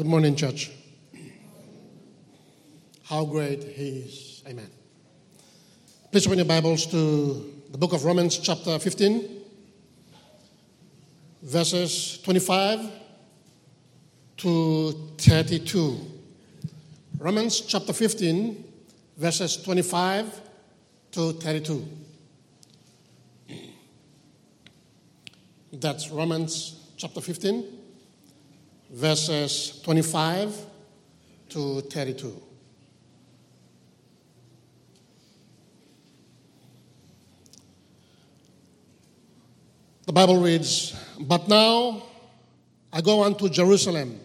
Good morning, church. How great He is. Amen. Please open your Bibles to the book of Romans, chapter 15, verses 25 to 32. Romans, chapter 15, verses 25 to 32. That's Romans, chapter 15, verses 25 to 32. The Bible reads, But now I go unto Jerusalem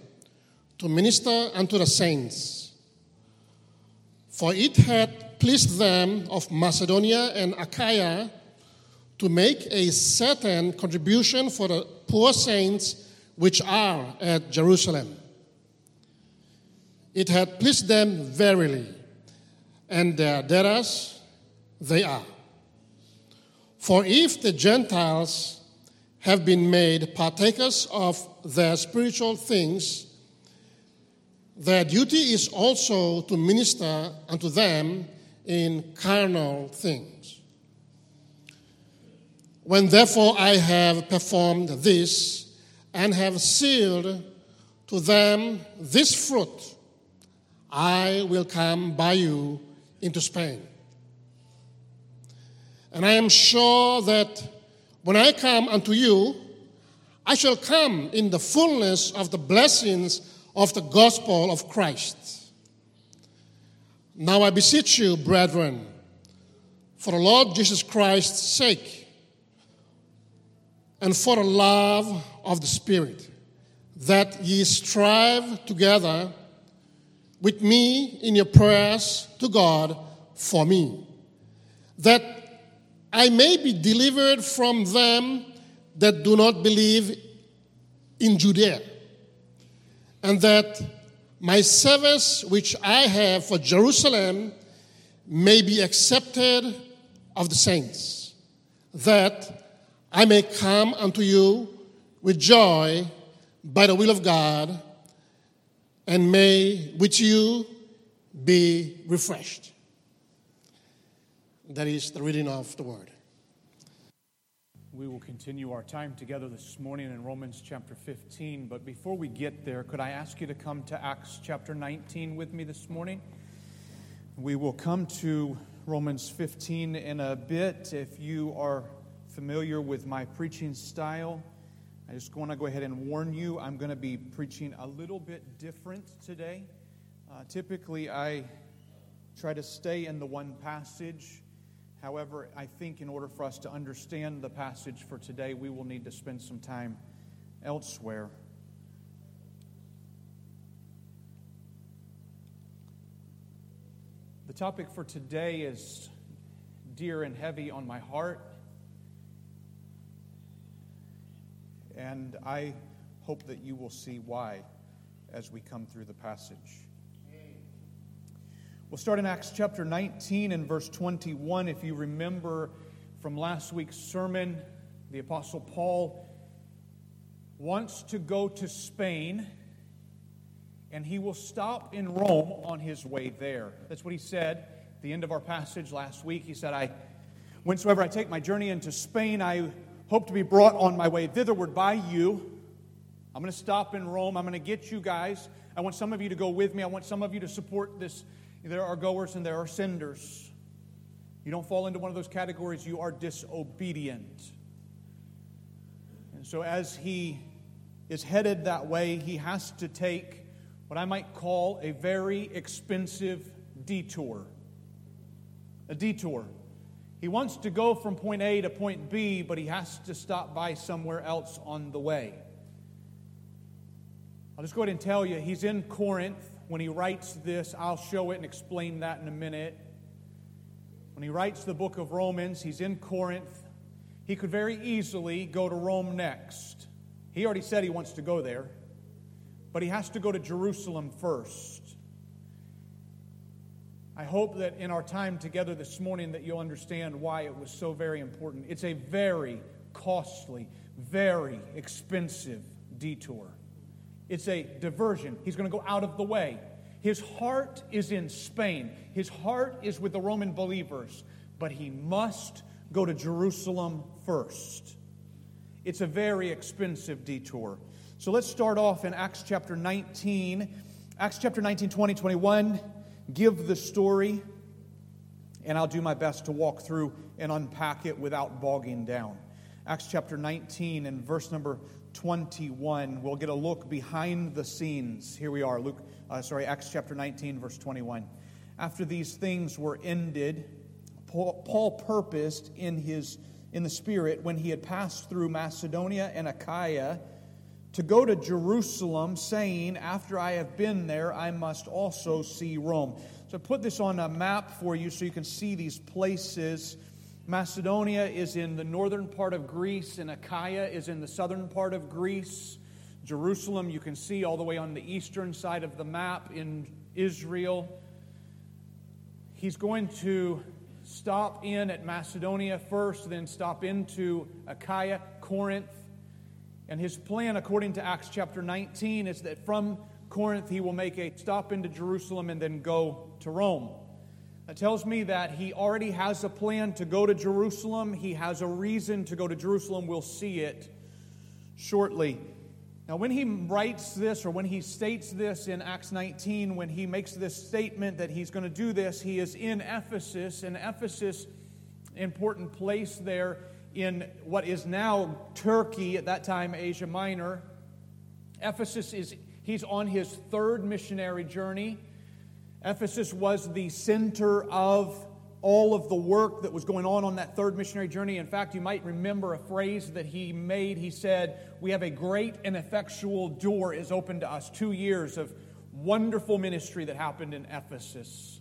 to minister unto the saints. For it had pleased them of Macedonia and Achaia to make a certain contribution for the poor saints which are at Jerusalem. It had pleased them verily, and their debtors they are. For if the Gentiles have been made partakers of their spiritual things, their duty is also to minister unto them in carnal things. When therefore I have performed this and have sealed to them this fruit, I will come by you into Spain. And I am sure that when I come unto you, I shall come in the fullness of the blessings of the gospel of Christ. Now I beseech you, brethren, for the Lord Jesus Christ's sake, and for the love of the Spirit, that ye strive together with me in your prayers to God for me, that I may be delivered from them that do not believe in Judea, and that my service which I have for Jerusalem may be accepted of the saints, that I may come unto you with joy by the will of God, and may with you be refreshed. That is the reading of the word. We will continue our time together this morning in Romans chapter 15. But before we get there, could I ask you to come to Acts chapter 19 with me this morning? We will come to Romans 15 in a bit. If you are familiar with my preaching style, I just want to go ahead and warn you I'm going to be preaching a little bit different today. Uh, typically, I try to stay in the one passage However, I think in order for us to understand the passage for today, we will need to spend some time elsewhere. The topic for today is dear and heavy on my heart. And I hope that you will see why as we come through the passage. We'll start in Acts chapter 19 and verse 21. If you remember from last week's sermon, the Apostle Paul wants to go to Spain and he will stop in Rome on his way there. That's what he said at the end of our passage last week. He said, I, Whensoever I take my journey into Spain, I hope to be brought on my way thitherward by you. I'm going to stop in Rome. I'm going to get you guys. I want some of you to go with me. I want some of you to support this there are goers and there are senders. You don't fall into one of those categories, you are disobedient. And so, as he is headed that way, he has to take what I might call a very expensive detour. A detour. He wants to go from point A to point B, but he has to stop by somewhere else on the way. I'll just go ahead and tell you, he's in Corinth when he writes this. I'll show it and explain that in a minute. When he writes the book of Romans, he's in Corinth. He could very easily go to Rome next. He already said he wants to go there, but he has to go to Jerusalem first. I hope that in our time together this morning that you'll understand why it was so very important. It's a very costly, very expensive detour. It's a diversion. He's going to go out of the way. His heart is in Spain, his heart is with the Roman believers, but he must go to Jerusalem first. It's a very expensive detour. So let's start off in Acts chapter 19. Acts chapter 19, 20, 21. Give the story, and I'll do my best to walk through and unpack it without bogging down. Acts chapter 19 and verse number 21. We'll get a look behind the scenes. Here we are, Luke, uh, sorry, Acts chapter 19, verse 21. After these things were ended, Paul, Paul purposed in his in the Spirit when he had passed through Macedonia and Achaia to go to Jerusalem, saying, After I have been there, I must also see Rome. So I put this on a map for you so you can see these places Macedonia is in the northern part of Greece, and Achaia is in the southern part of Greece. Jerusalem, you can see all the way on the eastern side of the map in Israel. He's going to stop in at Macedonia first, then stop into Achaia, Corinth. And his plan, according to Acts chapter 19, is that from Corinth he will make a stop into Jerusalem and then go to Rome. That tells me that he already has a plan to go to Jerusalem. He has a reason to go to Jerusalem. We'll see it shortly. Now, when he writes this or when he states this in Acts 19, when he makes this statement that he's going to do this, he is in Ephesus. And Ephesus, important place there in what is now Turkey, at that time Asia Minor. Ephesus is, he's on his third missionary journey. Ephesus was the center of all of the work that was going on on that third missionary journey. In fact, you might remember a phrase that he made. He said, We have a great and effectual door is open to us. Two years of wonderful ministry that happened in Ephesus.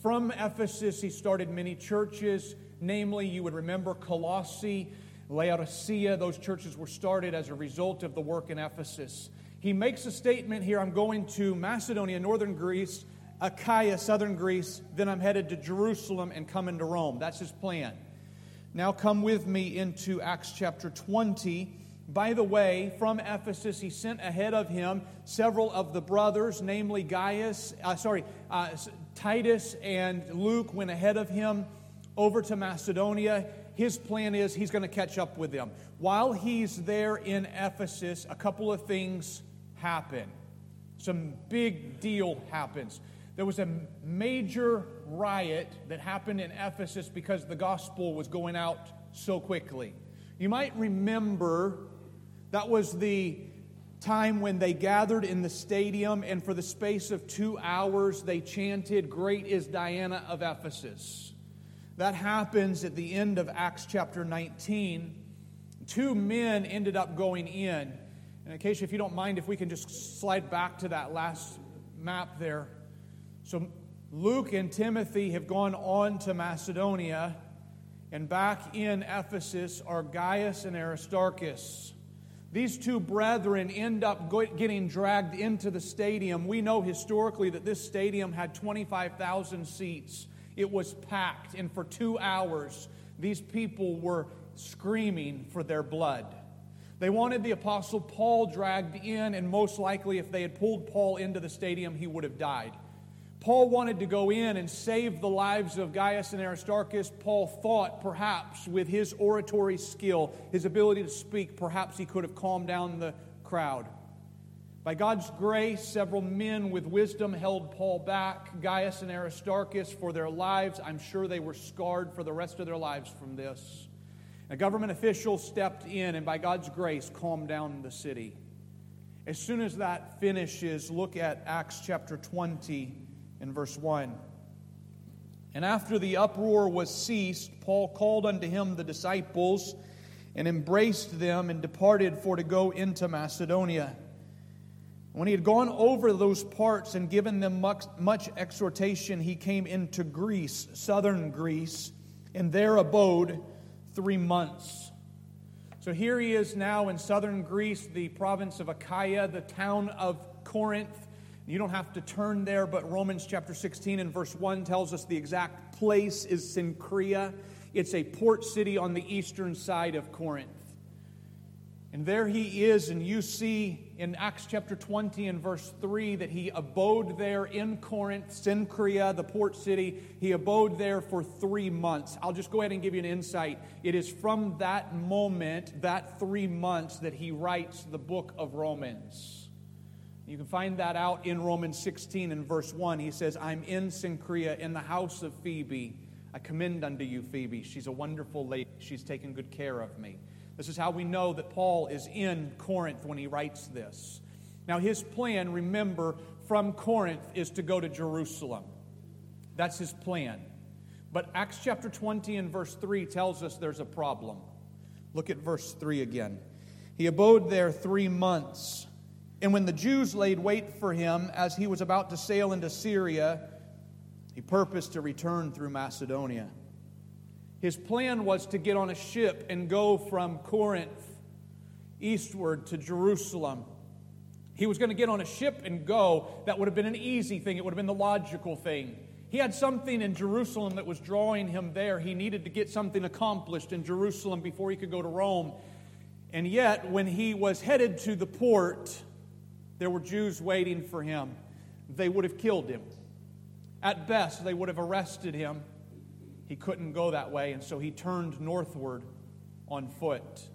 From Ephesus, he started many churches, namely, you would remember Colossae, Laodicea. Those churches were started as a result of the work in Ephesus. He makes a statement here I'm going to Macedonia, northern Greece Achaia, southern Greece. Then I'm headed to Jerusalem and coming to Rome. That's his plan. Now come with me into Acts chapter 20. By the way, from Ephesus, he sent ahead of him several of the brothers, namely Gaius, uh, sorry, uh, Titus and Luke went ahead of him over to Macedonia. His plan is he's going to catch up with them. While he's there in Ephesus, a couple of things happen. Some big deal happens. There was a major riot that happened in Ephesus because the gospel was going out so quickly. You might remember that was the time when they gathered in the stadium, and for the space of two hours, they chanted, Great is Diana of Ephesus. That happens at the end of Acts chapter 19. Two men ended up going in. And case, if you don't mind, if we can just slide back to that last map there. So Luke and Timothy have gone on to Macedonia, and back in Ephesus are Gaius and Aristarchus. These two brethren end up getting dragged into the stadium. We know historically that this stadium had 25,000 seats. It was packed, and for two hours, these people were screaming for their blood. They wanted the Apostle Paul dragged in, and most likely, if they had pulled Paul into the stadium, he would have died. Paul wanted to go in and save the lives of Gaius and Aristarchus. Paul thought perhaps with his oratory skill, his ability to speak, perhaps he could have calmed down the crowd. By God's grace, several men with wisdom held Paul back, Gaius and Aristarchus, for their lives. I'm sure they were scarred for the rest of their lives from this. A government official stepped in and, by God's grace, calmed down the city. As soon as that finishes, look at Acts chapter 20 and verse 1. And after the uproar was ceased, Paul called unto him the disciples and embraced them and departed for to go into Macedonia. When he had gone over those parts and given them much, much exhortation, he came into Greece, southern Greece, and there abode three months. So here he is now in southern Greece, the province of Achaia, the town of Corinth. You don't have to turn there, but Romans chapter 16 and verse 1 tells us the exact place is Cenchrea. It's a port city on the eastern side of Corinth. And there he is, and you see in Acts chapter 20 and verse 3 that he abode there in Corinth, Cenchrea, the port city. He abode there for three months. I'll just go ahead and give you an insight. It is from that moment, that three months, that he writes the book of Romans. You can find that out in Romans 16 and verse 1. He says, I'm in Cenchrea in the house of Phoebe. I commend unto you, Phoebe. She's a wonderful lady. She's taken good care of me. This is how we know that Paul is in Corinth when he writes this. Now, his plan, remember, from Corinth is to go to Jerusalem. That's his plan. But Acts chapter 20 and verse 3 tells us there's a problem. Look at verse 3 again. He abode there three months. And when the Jews laid wait for him as he was about to sail into Syria, he purposed to return through Macedonia. His plan was to get on a ship and go from Corinth eastward to Jerusalem. He was going to get on a ship and go. That would have been an easy thing, it would have been the logical thing. He had something in Jerusalem that was drawing him there. He needed to get something accomplished in Jerusalem before he could go to Rome. And yet, when he was headed to the port, there were Jews waiting for him. They would have killed him. At best, they would have arrested him he couldn't go that way, and so he turned northward on foot.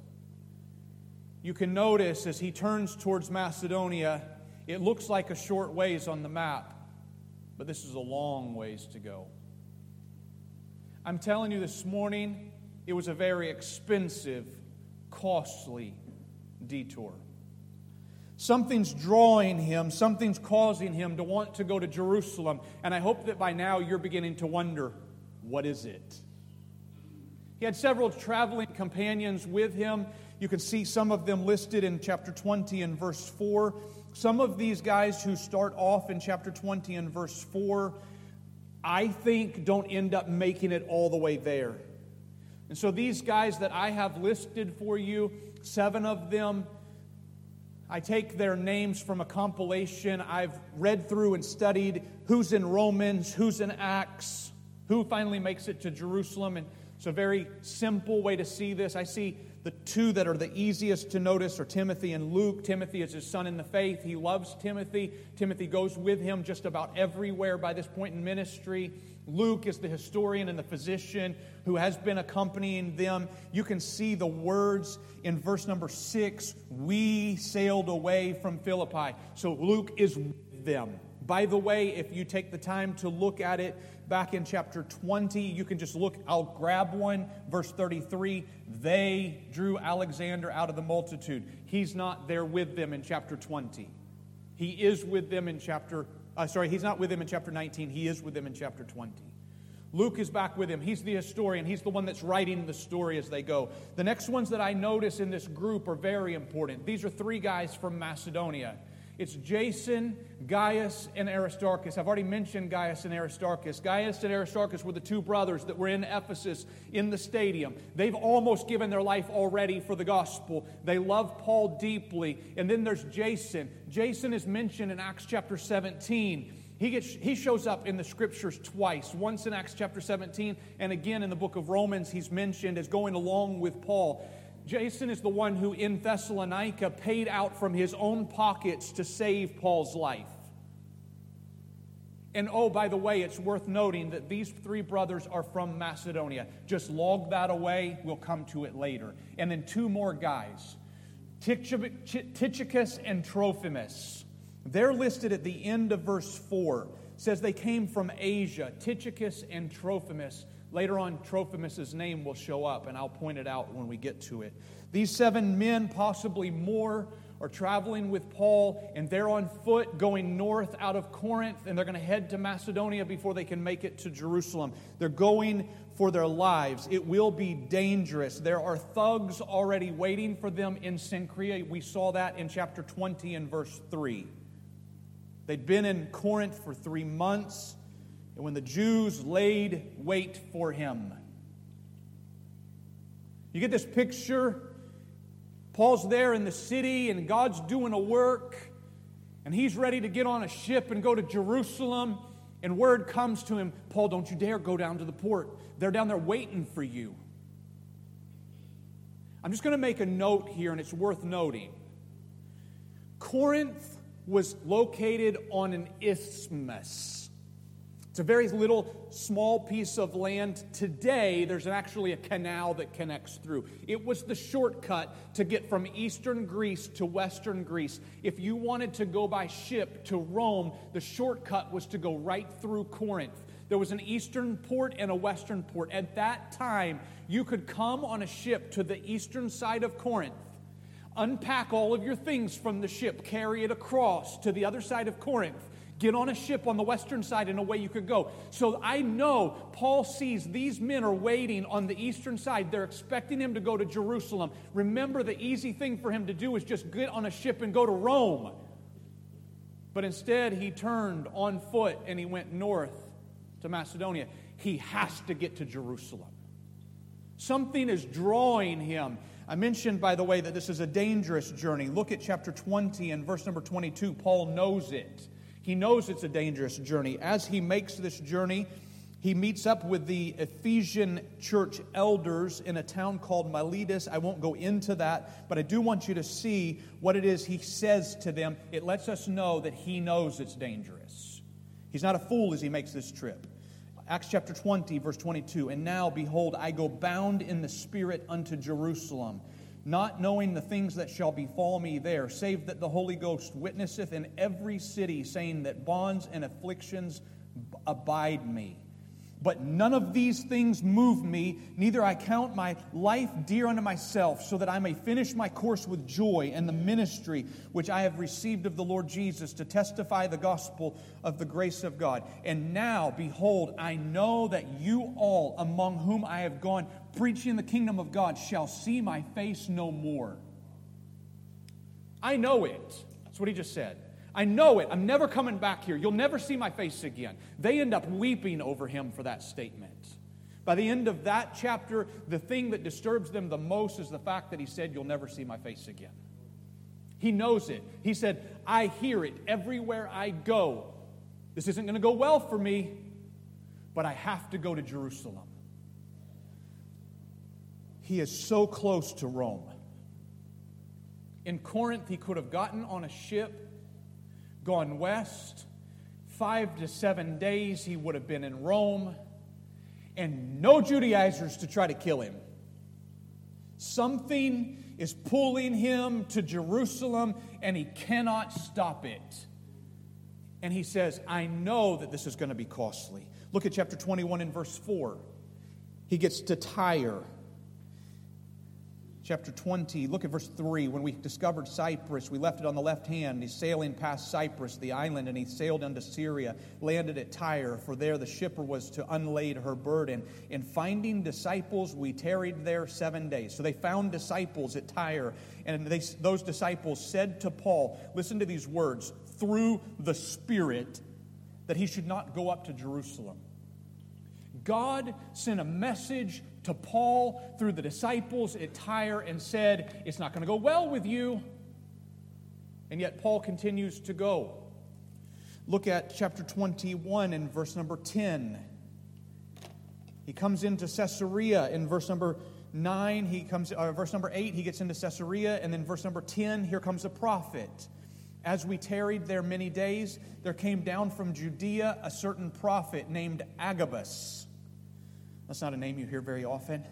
You can notice as he turns towards Macedonia, it looks like a short ways on the map, but this is a long ways to go. I'm telling you this morning, it was a very expensive, costly detour. Something's drawing him, something's causing him to want to go to Jerusalem, and I hope that by now you're beginning to wonder what is it? He had several traveling companions with him. You can see some of them listed in chapter 20 and verse 4. Some of these guys who start off in chapter 20 and verse 4, I think don't end up making it all the way there. And so these guys that I have listed for you, seven of them, I take their names from a compilation I've read through and studied who's in Romans, who's in Acts, who finally makes it to Jerusalem. And it's a very simple way to see this. I see the two that are the easiest to notice are Timothy and Luke. Timothy is his son in the faith. He loves Timothy. Timothy goes with him just about everywhere by this point in ministry. Luke is the historian and the physician who has been accompanying them. You can see the words in verse number six we sailed away from Philippi. So Luke is with them. By the way, if you take the time to look at it, back in chapter 20. You can just look, I'll grab one, verse 33. They drew Alexander out of the multitude. He's not there with them in chapter 20. He is with them in chapter, uh, sorry, he's not with them in chapter 19. He is with them in chapter 20. Luke is back with him. He's the historian. He's the one that's writing the story as they go. The next ones that I notice in this group are very important. These are three guys from Macedonia. It's Jason, Gaius, and Aristarchus. I've already mentioned Gaius and Aristarchus. Gaius and Aristarchus were the two brothers that were in Ephesus in the stadium. They've almost given their life already for the gospel. They love Paul deeply. And then there's Jason. Jason is mentioned in Acts chapter 17. He, gets, he shows up in the scriptures twice once in Acts chapter 17, and again in the book of Romans, he's mentioned as going along with Paul. Jason is the one who in Thessalonica paid out from his own pockets to save Paul's life. And oh, by the way, it's worth noting that these three brothers are from Macedonia. Just log that away, we'll come to it later. And then two more guys Tychicus and Trophimus. They're listed at the end of verse 4. It says they came from Asia, Tychicus and Trophimus. Later on, Trophimus' name will show up, and I'll point it out when we get to it. These seven men, possibly more, are traveling with Paul, and they're on foot going north out of Corinth, and they're going to head to Macedonia before they can make it to Jerusalem. They're going for their lives. It will be dangerous. There are thugs already waiting for them in Cenchrea. We saw that in chapter 20 and verse 3. They'd been in Corinth for three months and when the Jews laid wait for him. You get this picture? Paul's there in the city, and God's doing a work, and he's ready to get on a ship and go to Jerusalem. And word comes to him Paul, don't you dare go down to the port. They're down there waiting for you. I'm just going to make a note here, and it's worth noting. Corinth was located on an isthmus. It's a very little, small piece of land. Today, there's actually a canal that connects through. It was the shortcut to get from eastern Greece to western Greece. If you wanted to go by ship to Rome, the shortcut was to go right through Corinth. There was an eastern port and a western port. At that time, you could come on a ship to the eastern side of Corinth, unpack all of your things from the ship, carry it across to the other side of Corinth, get on a ship on the western side, and away you could go. So I know Paul sees these men are waiting on the eastern side. They're expecting him to go to Jerusalem. Remember, the easy thing for him to do is just get on a ship and go to Rome. But instead, he turned on foot and he went north to Macedonia. He has to get to Jerusalem. Something is drawing him. I mentioned, by the way, that this is a dangerous journey. Look at chapter 20 and verse number 22. Paul knows it. He knows it's a dangerous journey. As he makes this journey, he meets up with the Ephesian church elders in a town called Miletus. I won't go into that, but I do want you to see what it is he says to them. It lets us know that he knows it's dangerous. He's not a fool as he makes this trip. Acts chapter 20, verse 22. And now, behold, I go bound in the Spirit unto Jerusalem, not knowing the things that shall befall me there, save that the Holy Ghost witnesseth in every city, saying that bonds and afflictions abide me. But none of these things move me, neither I count my life dear unto myself, so that I may finish my course with joy and the ministry which I have received of the Lord Jesus to testify the gospel of the grace of God. And now, behold, I know that you all among whom I have gone preaching the kingdom of God shall see my face no more. I know it. That's what he just said. I know it. I'm never coming back here. You'll never see my face again. They end up weeping over him for that statement. By the end of that chapter, the thing that disturbs them the most is the fact that he said, You'll never see my face again. He knows it. He said, I hear it everywhere I go. This isn't going to go well for me, but I have to go to Jerusalem. He is so close to Rome. In Corinth, he could have gotten on a ship gone west. Five to seven days he would have been in Rome, and no Judaizers to try to kill him. Something is pulling him to Jerusalem, and he cannot stop it. And he says, I know that this is going to be costly. Look at chapter 21 and verse 4. He gets to Tyre chapter 20, look at verse 3. When we discovered Cyprus, we left it on the left hand. He's sailing past Cyprus, the island, and he sailed into Syria, landed at Tyre, for there the shipper was to unlade her burden. In finding disciples, we tarried there seven days. So they found disciples at Tyre, and they, those disciples said to Paul, listen to these words, through the Spirit, that he should not go up to Jerusalem. God sent a message to Paul through the disciples at Tyre and said, It's not going to go well with you. And yet Paul continues to go. Look at chapter 21 and verse number 10. He comes into Caesarea in verse number 9, he comes uh, verse number 8, he gets into Caesarea and then verse number 10, here comes a prophet. As we tarried there many days, there came down from Judea a certain prophet named Agabus that's not a name you hear very often.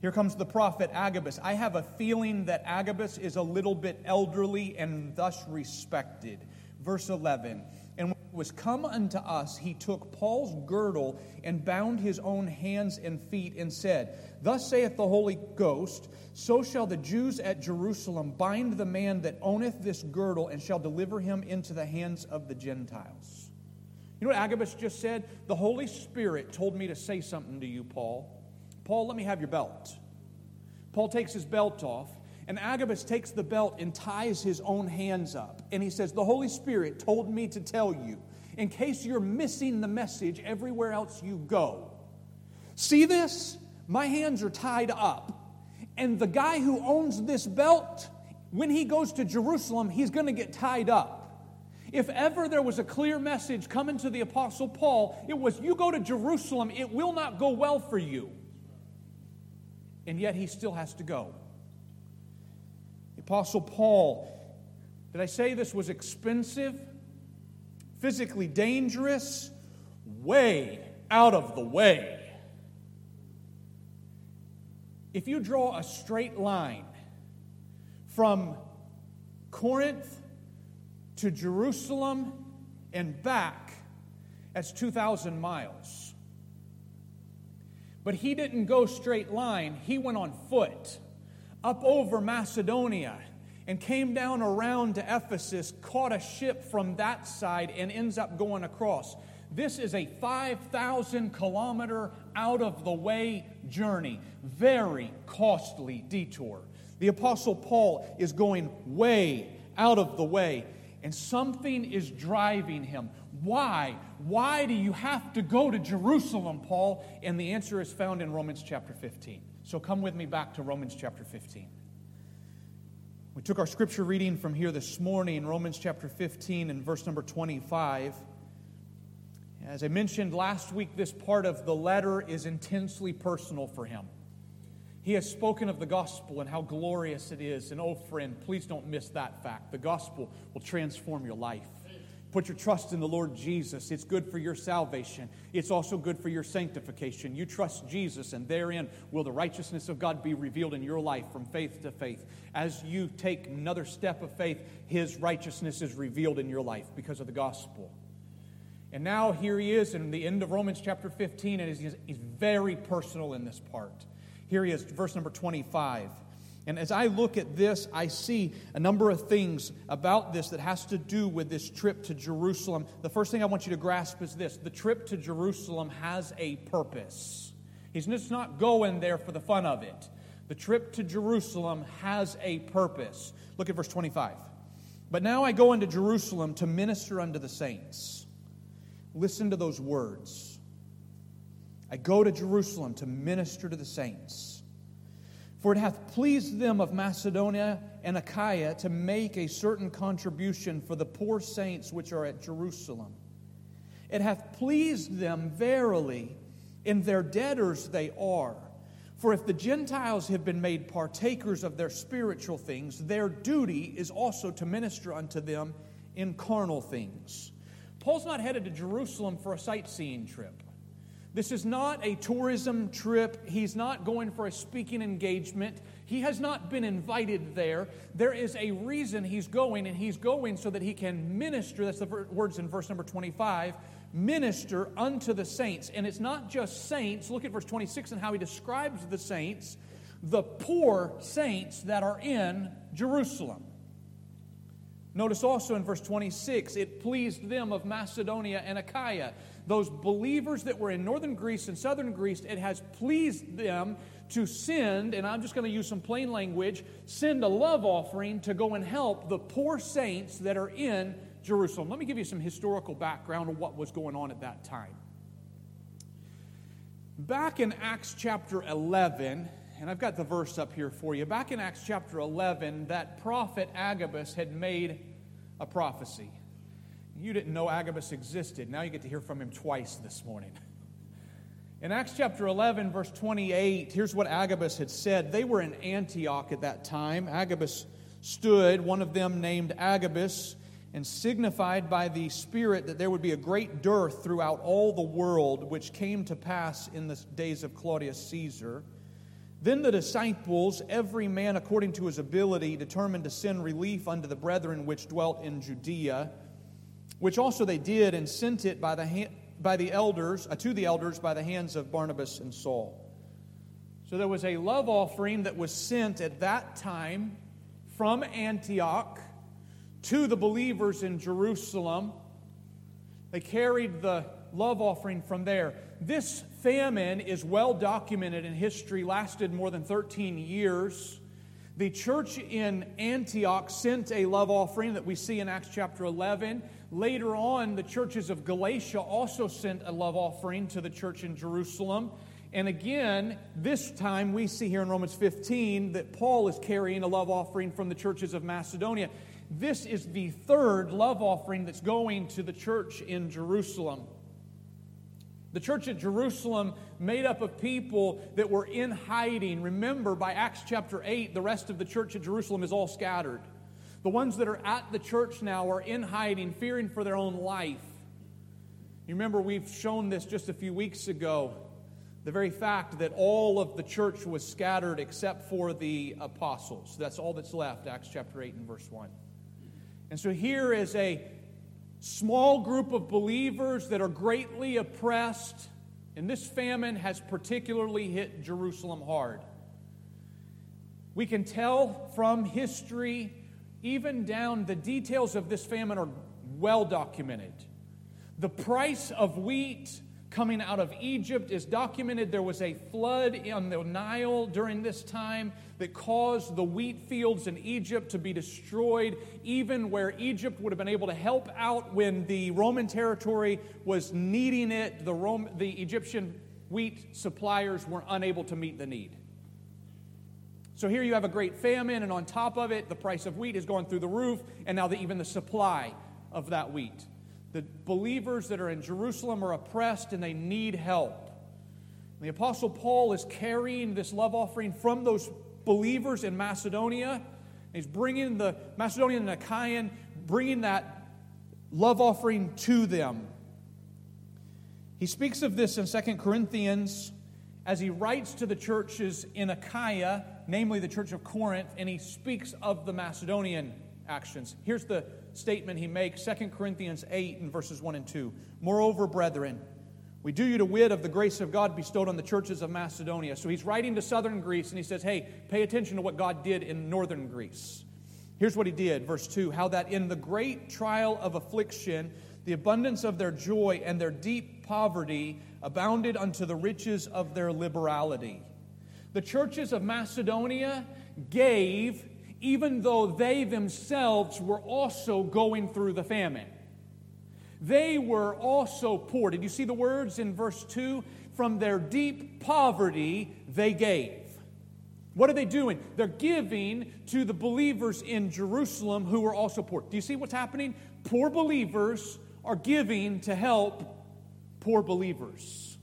Here comes the prophet Agabus. I have a feeling that Agabus is a little bit elderly and thus respected. Verse 11 And when it was come unto us, he took Paul's girdle and bound his own hands and feet and said, Thus saith the Holy Ghost, so shall the Jews at Jerusalem bind the man that owneth this girdle and shall deliver him into the hands of the Gentiles. You know what Agabus just said? The Holy Spirit told me to say something to you, Paul. Paul, let me have your belt. Paul takes his belt off, and Agabus takes the belt and ties his own hands up. And he says, The Holy Spirit told me to tell you, in case you're missing the message everywhere else you go. See this? My hands are tied up. And the guy who owns this belt, when he goes to Jerusalem, he's going to get tied up. If ever there was a clear message coming to the Apostle Paul, it was you go to Jerusalem, it will not go well for you. And yet he still has to go. Apostle Paul, did I say this was expensive? Physically dangerous? Way out of the way. If you draw a straight line from Corinth to Jerusalem and back, that's 2,000 miles. But he didn't go straight line, he went on foot up over Macedonia and came down around to Ephesus, caught a ship from that side, and ends up going across. This is a 5,000 kilometer out of the way journey, very costly detour. The Apostle Paul is going way out of the way, and something is driving him. Why? Why do you have to go to Jerusalem, Paul? And the answer is found in Romans chapter 15. So come with me back to Romans chapter 15. We took our scripture reading from here this morning in Romans chapter 15 and verse number 25. As I mentioned last week, this part of the letter is intensely personal for him. He has spoken of the gospel and how glorious it is. And oh, friend, please don't miss that fact. The gospel will transform your life. Put your trust in the Lord Jesus. It's good for your salvation. It's also good for your sanctification. You trust Jesus, and therein will the righteousness of God be revealed in your life from faith to faith. As you take another step of faith, His righteousness is revealed in your life because of the gospel. And now here he is in the end of Romans chapter 15, and he's, very personal in this part. Here he is, verse number 25. And as I look at this, I see a number of things about this that has to do with this trip to Jerusalem. The first thing I want you to grasp is this the trip to Jerusalem has a purpose. He's just not going there for the fun of it. The trip to Jerusalem has a purpose. Look at verse 25. But now I go into Jerusalem to minister unto the saints. Listen to those words. I go to Jerusalem to minister to the saints. For it hath pleased them of Macedonia and Achaia to make a certain contribution for the poor saints which are at Jerusalem. It hath pleased them verily, in their debtors they are. For if the Gentiles have been made partakers of their spiritual things, their duty is also to minister unto them in carnal things. Paul's not headed to Jerusalem for a sightseeing trip. This is not a tourism trip. He's not going for a speaking engagement. He has not been invited there. There is a reason he's going, and he's going so that he can minister. That's the words in verse number 25 minister unto the saints. And it's not just saints. Look at verse 26 and how he describes the saints the poor saints that are in Jerusalem. Notice also in verse 26, it pleased them of Macedonia and Achaia those believers that were in northern Greece and southern Greece, it has pleased them to send, and I'm just going to use some plain language, send a love offering to go and help the poor saints that are in Jerusalem. Let me give you some historical background of what was going on at that time. Back in Acts chapter 11, and I've got the verse up here for you. Back in Acts chapter 11, that prophet Agabus had made a prophecy. You didn't know Agabus existed. Now you get to hear from him twice this morning. In Acts chapter 11, verse 28, here's what Agabus had said. They were in Antioch at that time. Agabus stood, one of them named Agabus, and signified by the Spirit that there would be a great dearth throughout all the world, which came to pass in the days of Claudius Caesar. Then the disciples, every man according to his ability, determined to send relief unto the brethren which dwelt in Judea which also they did and sent it by the, hand, by the elders, uh, to the elders by the hands of Barnabas and Saul. So there was a love offering that was sent at that time from Antioch to the believers in Jerusalem. They carried the love offering from there. This famine is well documented in history, lasted more than 13 years. The church in Antioch sent a love offering that we see in Acts chapter 11. Later on, the churches of Galatia also sent a love offering to the church in Jerusalem. And again, this time we see here in Romans 15 that Paul is carrying a love offering from the churches of Macedonia. This is the third love offering that's going to the church in Jerusalem. The church at Jerusalem, made up of people that were in hiding. Remember, by Acts chapter 8, the rest of the church at Jerusalem is all scattered. The ones that are at the church now are in hiding, fearing for their own life. You remember, we've shown this just a few weeks ago. The very fact that all of the church was scattered except for the apostles. That's all that's left, Acts chapter 8 and verse 1. And so here is a small group of believers that are greatly oppressed, and this famine has particularly hit Jerusalem hard. We can tell from history, even down the details of this famine are well documented. The price of wheat coming out of Egypt is documented. There was a flood on the Nile during this time that caused the wheat fields in Egypt to be destroyed, even where Egypt would have been able to help out when the Roman territory was needing it. The, Rome, the Egyptian wheat suppliers were unable to meet the need. So here you have a great famine, and on top of it, the price of wheat is going through the roof, and now the, even the supply of that wheat. The believers that are in Jerusalem are oppressed and they need help. the Apostle Paul is carrying this love offering from those believers in Macedonia. He's bringing the Macedonian and Achaean, bringing that love offering to them. He speaks of this in 2 Corinthians as he writes to the churches in Achaia, namely the church of Corinth, and he speaks of the Macedonian actions. Here's the statement he makes 2 Corinthians 8 and verses 1 and 2. Moreover, brethren, we do you to wit of the grace of God bestowed on the churches of Macedonia. So he's writing to southern Greece and he says, Hey, pay attention to what God did in northern Greece. Here's what he did, verse 2 How that in the great trial of affliction, the abundance of their joy and their deep poverty abounded unto the riches of their liberality. The churches of Macedonia gave even though they themselves were also going through the famine. They were also poor. Did you see the words in verse 2? From their deep poverty, they gave. What are they doing? They're giving to the believers in Jerusalem who were also poor. Do you see what's happening? Poor believers are giving to help poor believers.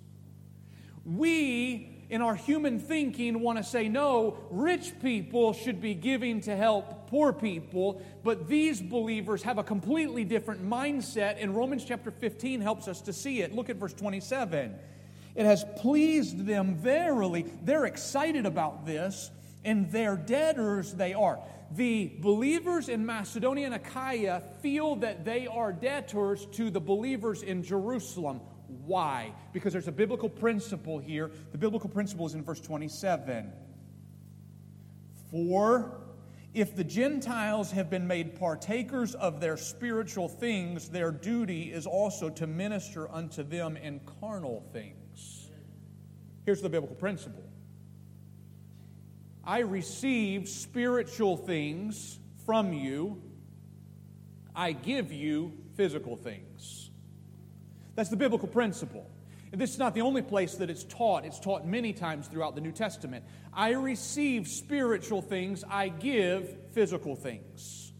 We in our human thinking want to say, no, rich people should be giving to help poor people, but these believers have a completely different mindset, and Romans chapter 15 helps us to see it. Look at verse 27. It has pleased them verily. They're excited about this, and their debtors they are. The believers in Macedonia and Achaia feel that they are debtors to the believers in Jerusalem. Why? Because there's a biblical principle here. The biblical principle is in verse 27. For if the Gentiles have been made partakers of their spiritual things, their duty is also to minister unto them in carnal things. Here's the biblical principle I receive spiritual things from you, I give you physical things. That's the biblical principle. And this is not the only place that it's taught, it's taught many times throughout the New Testament. I receive spiritual things, I give physical things.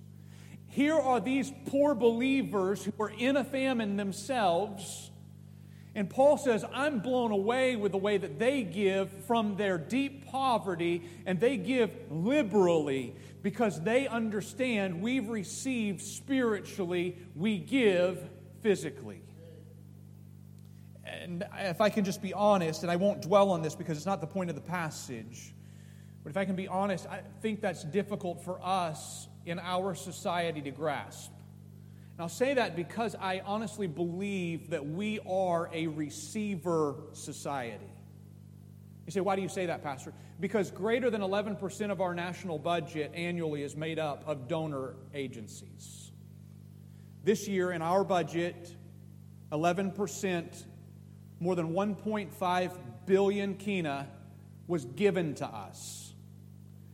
Here are these poor believers who are in a famine themselves. And Paul says, I'm blown away with the way that they give from their deep poverty, and they give liberally because they understand we've received spiritually, we give physically and if I can just be honest, and I won't dwell on this because it's not the point of the passage, but if I can be honest, I think that's difficult for us in our society to grasp. And I'll say that because I honestly believe that we are a receiver society. You say, why do you say that, Pastor? Because greater than 11% of our national budget annually is made up of donor agencies. This year, in our budget, 11% more than 1.5 billion kina was given to us.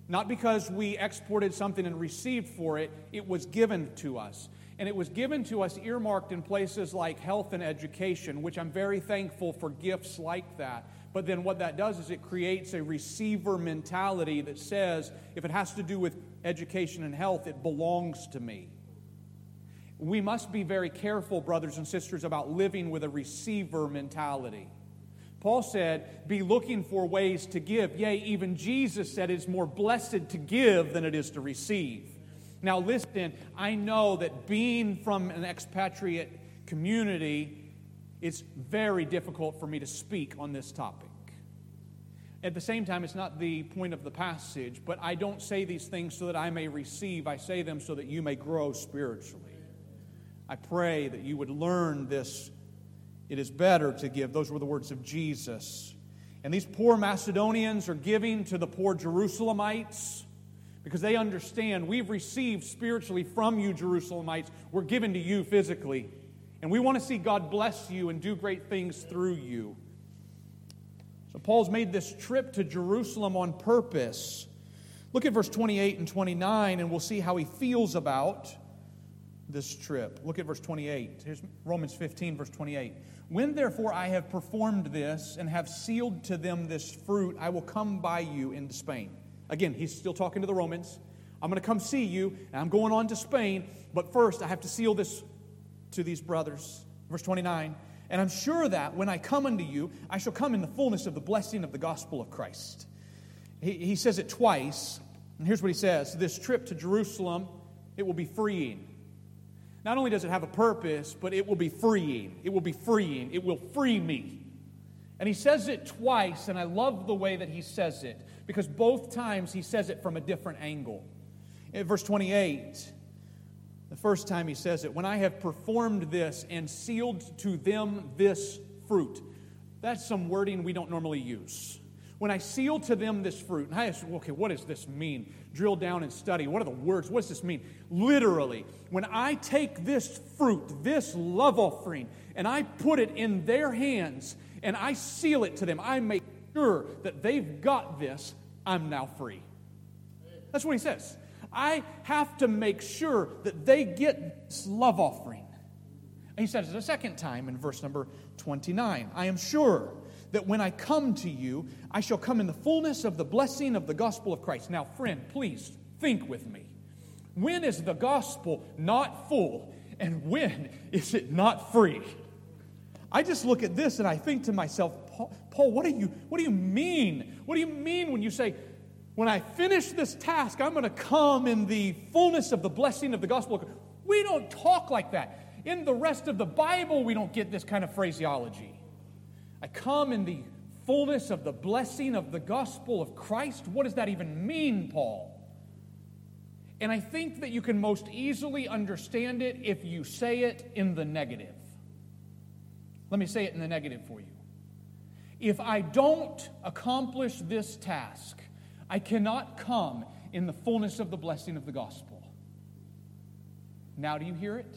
Not because we exported something and received for it, it was given to us. And it was given to us earmarked in places like health and education, which I'm very thankful for gifts like that. But then what that does is it creates a receiver mentality that says if it has to do with education and health, it belongs to me. We must be very careful, brothers and sisters, about living with a receiver mentality. Paul said, Be looking for ways to give. Yea, even Jesus said it's more blessed to give than it is to receive. Now, listen, I know that being from an expatriate community, it's very difficult for me to speak on this topic. At the same time, it's not the point of the passage, but I don't say these things so that I may receive. I say them so that you may grow spiritually. I pray that you would learn this. It is better to give. Those were the words of Jesus. And these poor Macedonians are giving to the poor Jerusalemites because they understand we've received spiritually from you, Jerusalemites. We're given to you physically. And we want to see God bless you and do great things through you. So Paul's made this trip to Jerusalem on purpose. Look at verse 28 and 29, and we'll see how he feels about this trip. Look at verse 28. Here's Romans 15, verse 28. When therefore I have performed this and have sealed to them this fruit, I will come by you into Spain. Again, he's still talking to the Romans. I'm going to come see you, and I'm going on to Spain, but first I have to seal this to these brothers. Verse 29 And I'm sure that when I come unto you, I shall come in the fullness of the blessing of the gospel of Christ. He, he says it twice, and here's what he says This trip to Jerusalem, it will be freeing. Not only does it have a purpose, but it will be freeing. It will be freeing. It will free me. And he says it twice, and I love the way that he says it because both times he says it from a different angle. In verse 28, the first time he says it, when I have performed this and sealed to them this fruit. That's some wording we don't normally use. When I seal to them this fruit, and I ask, okay, what does this mean? Drill down and study. What are the words? What does this mean? Literally, when I take this fruit, this love offering, and I put it in their hands and I seal it to them, I make sure that they've got this, I'm now free. That's what he says. I have to make sure that they get this love offering. And he says it a second time in verse number 29 I am sure that when I come to you, I shall come in the fullness of the blessing of the gospel of Christ. Now, friend, please think with me. When is the gospel not full, and when is it not free? I just look at this and I think to myself, Paul, Paul, what do you what do you mean? What do you mean when you say, when I finish this task, I'm going to come in the fullness of the blessing of the gospel? We don't talk like that. In the rest of the Bible, we don't get this kind of phraseology. I come in the fullness of the blessing of the gospel of Christ. What does that even mean, Paul? And I think that you can most easily understand it if you say it in the negative. Let me say it in the negative for you. If I don't accomplish this task, I cannot come in the fullness of the blessing of the gospel. Now, do you hear it?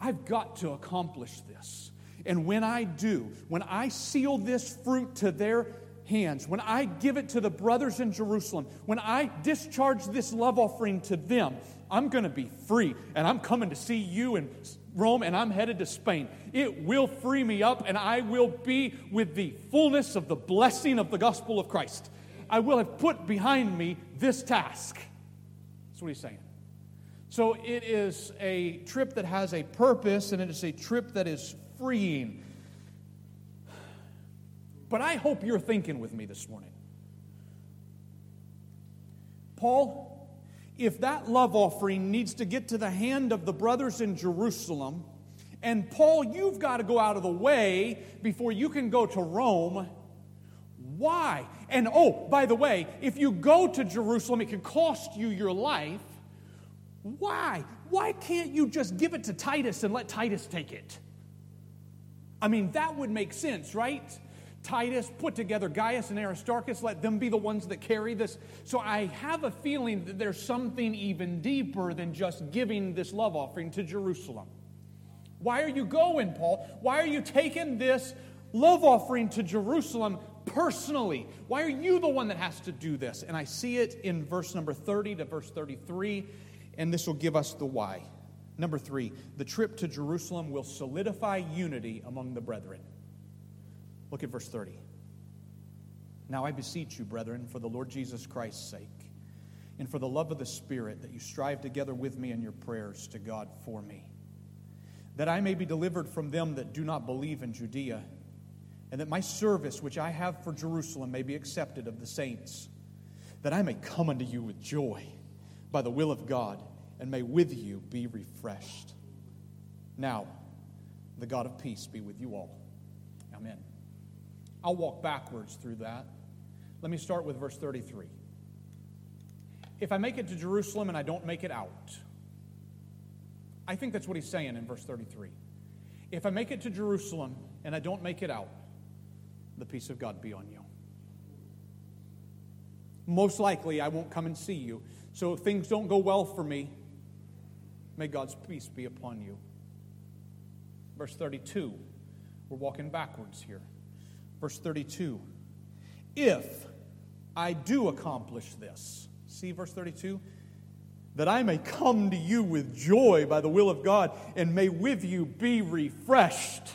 I've got to accomplish this. And when I do, when I seal this fruit to their hands, when I give it to the brothers in Jerusalem, when I discharge this love offering to them, I'm going to be free. And I'm coming to see you in Rome and I'm headed to Spain. It will free me up and I will be with the fullness of the blessing of the gospel of Christ. I will have put behind me this task. That's what he's saying. So it is a trip that has a purpose and it is a trip that is freeing. But I hope you're thinking with me this morning. Paul, if that love offering needs to get to the hand of the brothers in Jerusalem, and Paul, you've got to go out of the way before you can go to Rome. Why? And oh, by the way, if you go to Jerusalem, it can cost you your life. Why? Why can't you just give it to Titus and let Titus take it? I mean, that would make sense, right? Titus, put together Gaius and Aristarchus, let them be the ones that carry this. So I have a feeling that there's something even deeper than just giving this love offering to Jerusalem. Why are you going, Paul? Why are you taking this love offering to Jerusalem personally? Why are you the one that has to do this? And I see it in verse number 30 to verse 33, and this will give us the why. Number three, the trip to Jerusalem will solidify unity among the brethren. Look at verse 30. Now I beseech you, brethren, for the Lord Jesus Christ's sake and for the love of the Spirit that you strive together with me in your prayers to God for me, that I may be delivered from them that do not believe in Judea, and that my service which I have for Jerusalem may be accepted of the saints, that I may come unto you with joy by the will of God, and may with you be refreshed. Now, the God of peace be with you all. Amen. I'll walk backwards through that. Let me start with verse 33 if I make it to Jerusalem and I don't make it out, I think that's what he's saying in verse 33. If I make it to Jerusalem and I don't make it out, the peace of God be on you. Most likely, I won't come and see you. So if things don't go well for me, may God's peace be upon you. Verse 32, we're walking backwards here. Verse 32, if I do accomplish this, See verse 32? That I may come to you with joy by the will of God and may with you be refreshed.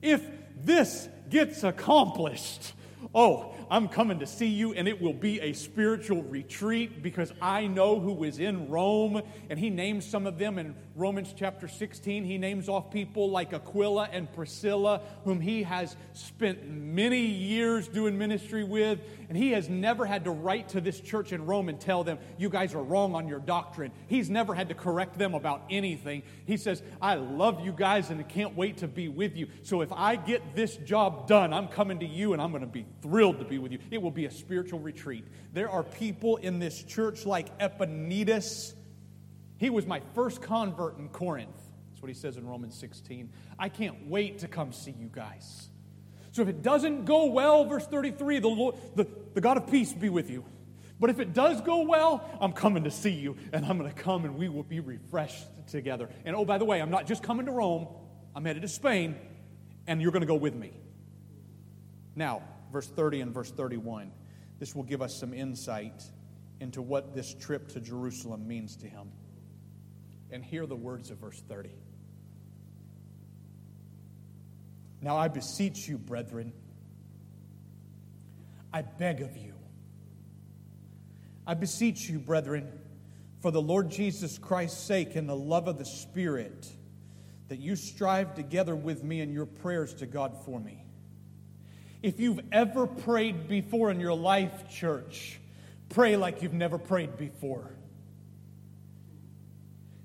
If this gets accomplished, oh, I'm coming to see you, and it will be a spiritual retreat because I know who is in Rome. And he names some of them in Romans chapter 16. He names off people like Aquila and Priscilla, whom he has spent many years doing ministry with. And he has never had to write to this church in Rome and tell them, you guys are wrong on your doctrine. He's never had to correct them about anything. He says, I love you guys and I can't wait to be with you. So if I get this job done, I'm coming to you and I'm going to be thrilled to be with you. It will be a spiritual retreat. There are people in this church like Epaenetus. He was my first convert in Corinth. That's what he says in Romans 16. I can't wait to come see you guys. So if it doesn't go well, verse 33, the, Lord, the, the God of peace be with you. But if it does go well, I'm coming to see you, and I'm going to come and we will be refreshed together. And oh, by the way, I'm not just coming to Rome, I'm headed to Spain, and you're going to go with me. Now, verse 30 and verse 31. This will give us some insight into what this trip to Jerusalem means to him. And hear the words of verse 30. Now I beseech you, brethren, I beg of you, I beseech you, brethren, for the Lord Jesus Christ's sake and the love of the Spirit, that you strive together with me in your prayers to God for me if you've ever prayed before in your life, church, pray like you've never prayed before.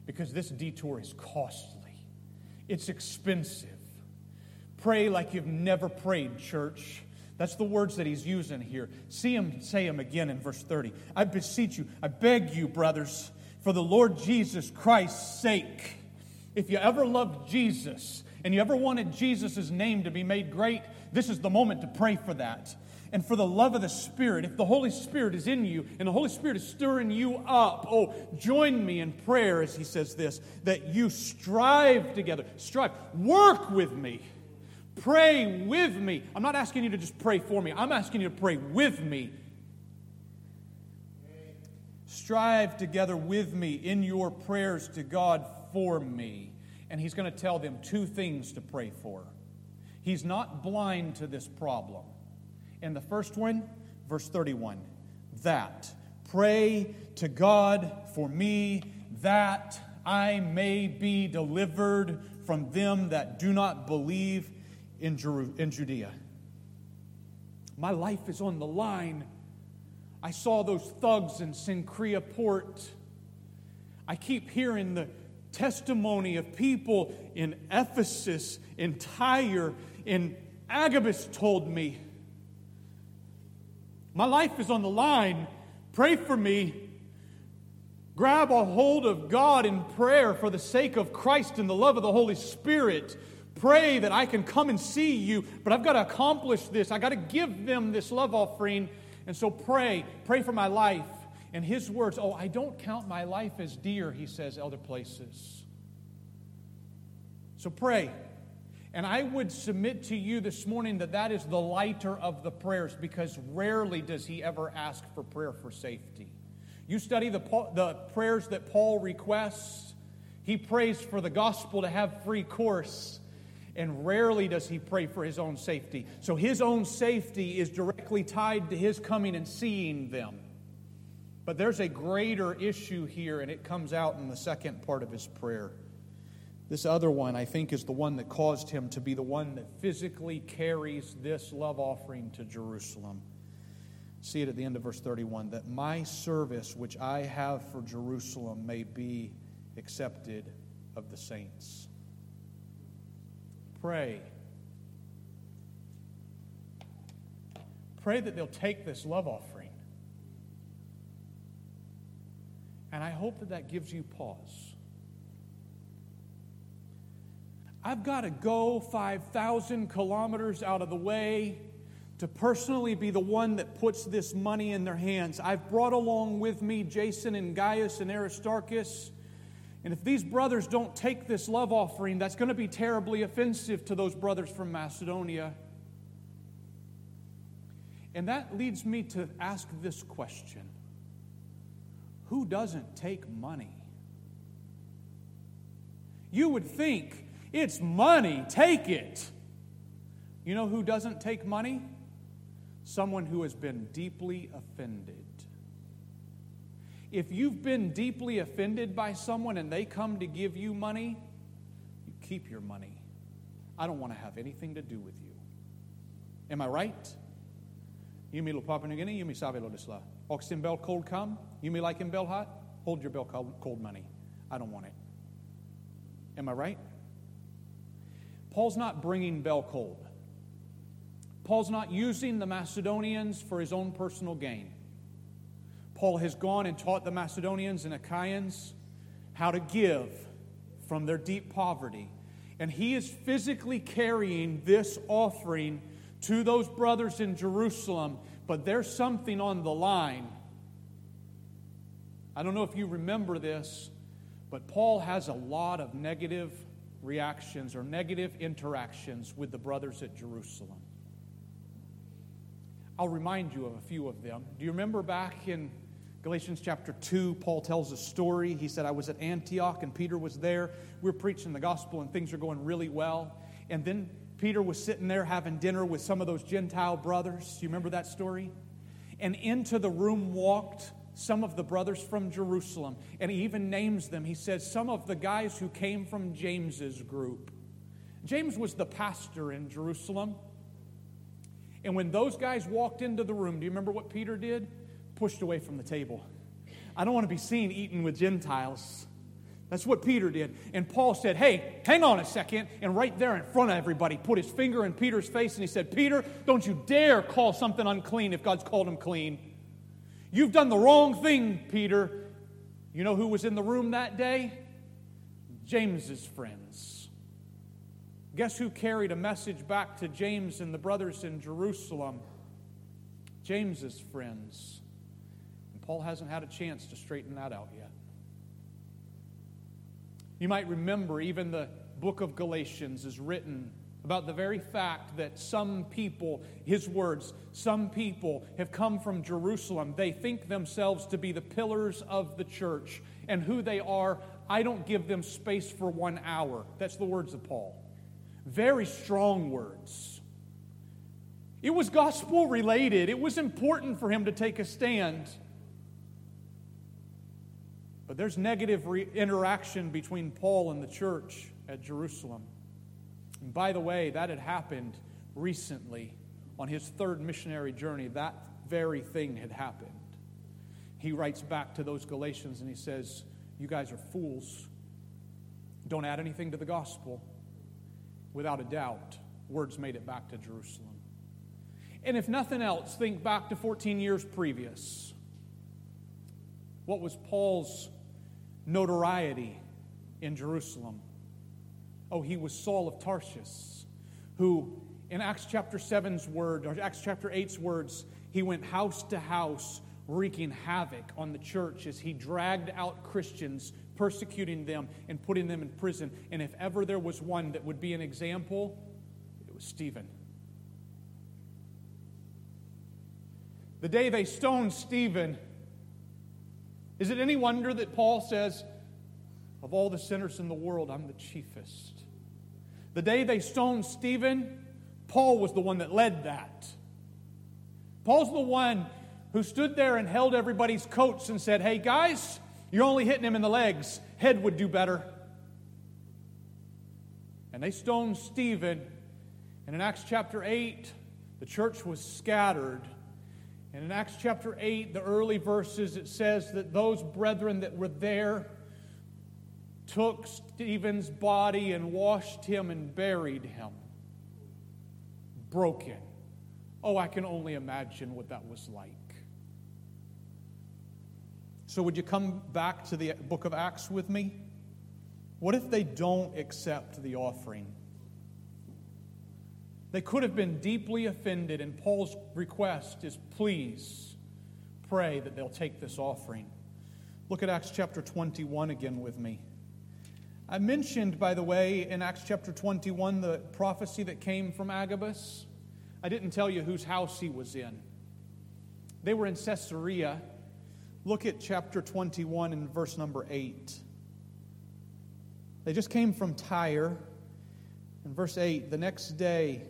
Because this detour is costly, it's expensive. Pray like you've never prayed, church. That's the words that he's using here. See him say him again in verse 30. I beseech you, I beg you, brothers, for the Lord Jesus Christ's sake. If you ever loved Jesus and you ever wanted Jesus' name to be made great, this is the moment to pray for that. And for the love of the Spirit, if the Holy Spirit is in you and the Holy Spirit is stirring you up, oh, join me in prayer as he says this that you strive together. Strive. Work with me. Pray with me. I'm not asking you to just pray for me, I'm asking you to pray with me. Strive together with me in your prayers to God for me. And he's going to tell them two things to pray for. He's not blind to this problem. And the first one, verse 31, that pray to God for me that I may be delivered from them that do not believe in, Jeru- in Judea. My life is on the line. I saw those thugs in Cenchrea Port. I keep hearing the testimony of people in Ephesus, in Tyre, in Agabus told me, My life is on the line. Pray for me. Grab a hold of God in prayer for the sake of Christ and the love of the Holy Spirit. Pray that I can come and see you, but I've got to accomplish this. I've got to give them this love offering. And so pray. Pray for my life. And his words, oh, I don't count my life as dear, he says other places. So pray. And I would submit to you this morning that that is the lighter of the prayers because rarely does he ever ask for prayer for safety. You study the, the prayers that Paul requests, he prays for the gospel to have free course, and rarely does he pray for his own safety. So his own safety is directly tied to his coming and seeing them. But there's a greater issue here, and it comes out in the second part of his prayer. This other one, I think, is the one that caused him to be the one that physically carries this love offering to Jerusalem. See it at the end of verse 31 that my service which I have for Jerusalem may be accepted of the saints. Pray. Pray that they'll take this love offering. And I hope that that gives you pause. I've got to go 5,000 kilometers out of the way to personally be the one that puts this money in their hands. I've brought along with me Jason and Gaius and Aristarchus. And if these brothers don't take this love offering, that's going to be terribly offensive to those brothers from Macedonia. And that leads me to ask this question Who doesn't take money? You would think it's money, take it. You know who doesn't take money? Someone who has been deeply offended. If you've been deeply offended by someone and they come to give you money, you keep your money. I don't want to have anything to do with you. Am I right? You me lo papanagini, you me sabe lo disla. Oxen bell cold come, you me like him bell hot, hold your bell cold money. I don't want it. Am I right? Paul's not bringing bell cold. Paul's not using the Macedonians for his own personal gain. Paul has gone and taught the Macedonians and Achaeans how to give from their deep poverty. And he is physically carrying this offering to those brothers in Jerusalem, but there's something on the line. I don't know if you remember this, but Paul has a lot of negative reactions or negative interactions with the brothers at Jerusalem. I'll remind you of a few of them. Do you remember back in Galatians chapter 2, Paul tells a story. He said, I was at Antioch and Peter was there. We are preaching the gospel and things are going really well. And then Peter was sitting there having dinner with some of those Gentile brothers. Do you remember that story? And into the room walked some of the brothers from Jerusalem. And he even names them. He says, Some of the guys who came from James's group. James was the pastor in Jerusalem. And when those guys walked into the room, do you remember what Peter did? pushed away from the table. I don't want to be seen eating with Gentiles. That's what Peter did. And Paul said, Hey, hang on a second. And right there in front of everybody, put his finger in Peter's face and he said, Peter, don't you dare call something unclean if God's called him clean. You've done the wrong thing, Peter. You know who was in the room that day? James's friends. Guess who carried a message back to James and the brothers in Jerusalem? James's friends. And Paul hasn't had a chance to straighten that out yet. You might remember even the book of Galatians is written about the very fact that some people, his words, some people have come from Jerusalem. They think themselves to be the pillars of the church. And who they are, I don't give them space for one hour. That's the words of Paul. Very strong words. It was gospel related, it was important for him to take a stand. But there's negative re- interaction between Paul and the church at Jerusalem. And by the way, that had happened recently on his third missionary journey. That very thing had happened. He writes back to those Galatians and he says, You guys are fools. Don't add anything to the gospel. Without a doubt, words made it back to Jerusalem. And if nothing else, think back to 14 years previous. What was Paul's notoriety in Jerusalem. Oh, he was Saul of Tarsus, who, in Acts chapter 7's word, or Acts chapter 8's words, he went house to house wreaking havoc on the church as he dragged out Christians, persecuting them and putting them in prison. And if ever there was one that would be an example, it was Stephen. The day they stoned Stephen, is it any wonder that Paul says, Of all the sinners in the world, I'm the chiefest? The day they stoned Stephen, Paul was the one that led that. Paul's the one who stood there and held everybody's coats and said, Hey, guys, you're only hitting him in the legs. Head would do better. And they stoned Stephen. And in Acts chapter 8, the church was scattered. And in Acts chapter 8, the early verses, it says that those brethren that were there took Stephen's body and washed him and buried him. Broken. Oh, I can only imagine what that was like. So, would you come back to the book of Acts with me? What if they don't accept the offering? They could have been deeply offended, and Paul's request is please pray that they'll take this offering. Look at Acts chapter 21 again with me. I mentioned, by the way, in Acts chapter 21, the prophecy that came from Agabus. I didn't tell you whose house he was in. They were in Caesarea Look at chapter 21 and verse number 8. They just came from Tyre. In verse 8, the next day,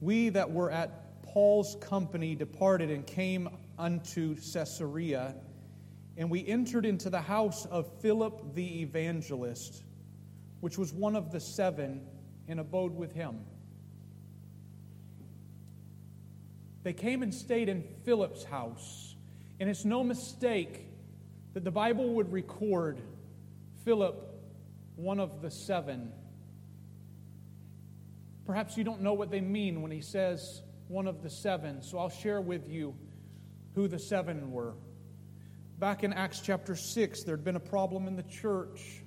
we that were at Paul's company departed and came unto Caesarea, and we entered into the house of Philip the evangelist, which was one of the seven, and abode with him. They came and stayed in Philip's house. And it's no mistake that the Bible would record Philip, one of the seven. Perhaps you don't know what they mean when he says one of the seven, so I'll share with you who the seven were. Back in Acts chapter 6, there had been a problem in the church.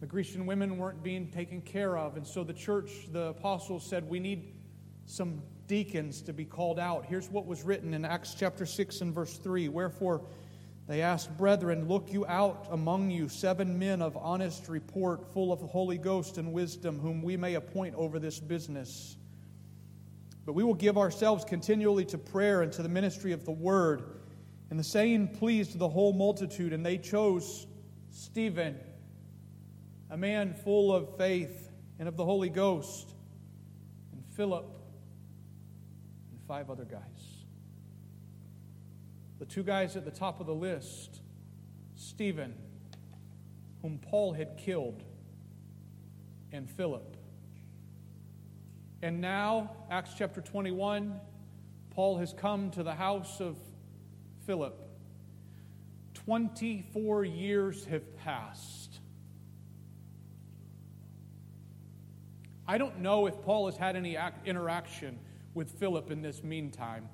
The Grecian women weren't being taken care of, and so the church, the apostles said, We need some deacons to be called out. Here's what was written in Acts chapter 6 and verse 3 Wherefore they asked, Brethren, look you out among you seven men of honest report, full of the Holy Ghost and wisdom, whom we may appoint over this business. But we will give ourselves continually to prayer and to the ministry of the word. And the saying pleased the whole multitude, and they chose Stephen, a man full of faith and of the Holy Ghost, and Philip and five other guys. The two guys at the top of the list Stephen, whom Paul had killed, and Philip. And now, Acts chapter 21, Paul has come to the house of Philip. 24 years have passed. I don't know if Paul has had any interaction with Philip in this meantime.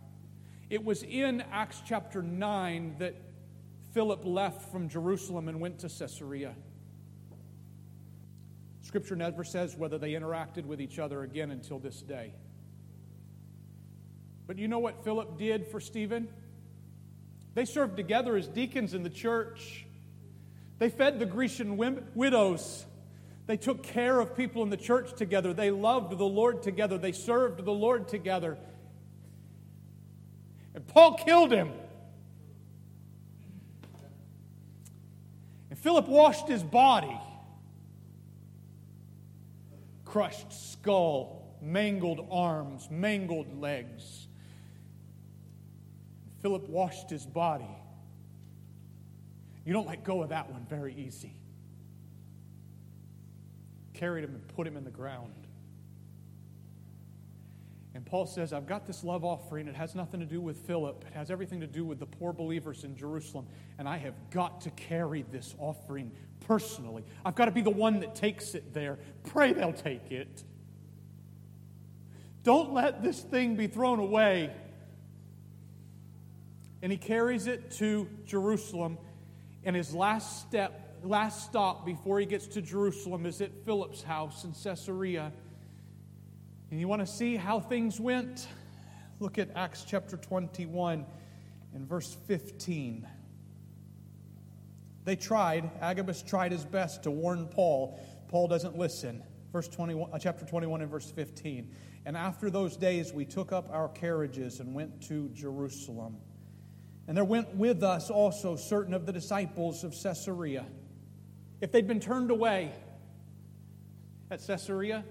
It was in Acts chapter 9 that Philip left from Jerusalem and went to Caesarea. Scripture never says whether they interacted with each other again until this day. But you know what Philip did for Stephen? They served together as deacons in the church. They fed the Grecian widows. They took care of people in the church together. They loved the Lord together. They served the Lord together. And Paul killed him. And Philip washed his body. Crushed skull, mangled arms, mangled legs. Philip washed his body. You don't let go of that one very easy carried him and put him in the ground. And Paul says, I've got this love offering. It has nothing to do with Philip, it has everything to do with the poor believers in Jerusalem. And I have got to carry this offering personally. I've got to be the one that takes it there. Pray they'll take it. Don't let this thing be thrown away. And he carries it to Jerusalem. And his last step last stop before he gets to Jerusalem is at Philip's house in Caesarea. And you want to see how things went? Look at Acts chapter 21 and verse 15. They tried, Agabus tried his best to warn Paul. Paul doesn't listen. Verse 21, uh, chapter 21 and verse 15. And after those days, we took up our carriages and went to Jerusalem. And there went with us also certain of the disciples of Caesarea if they'd been turned away at Caesarea,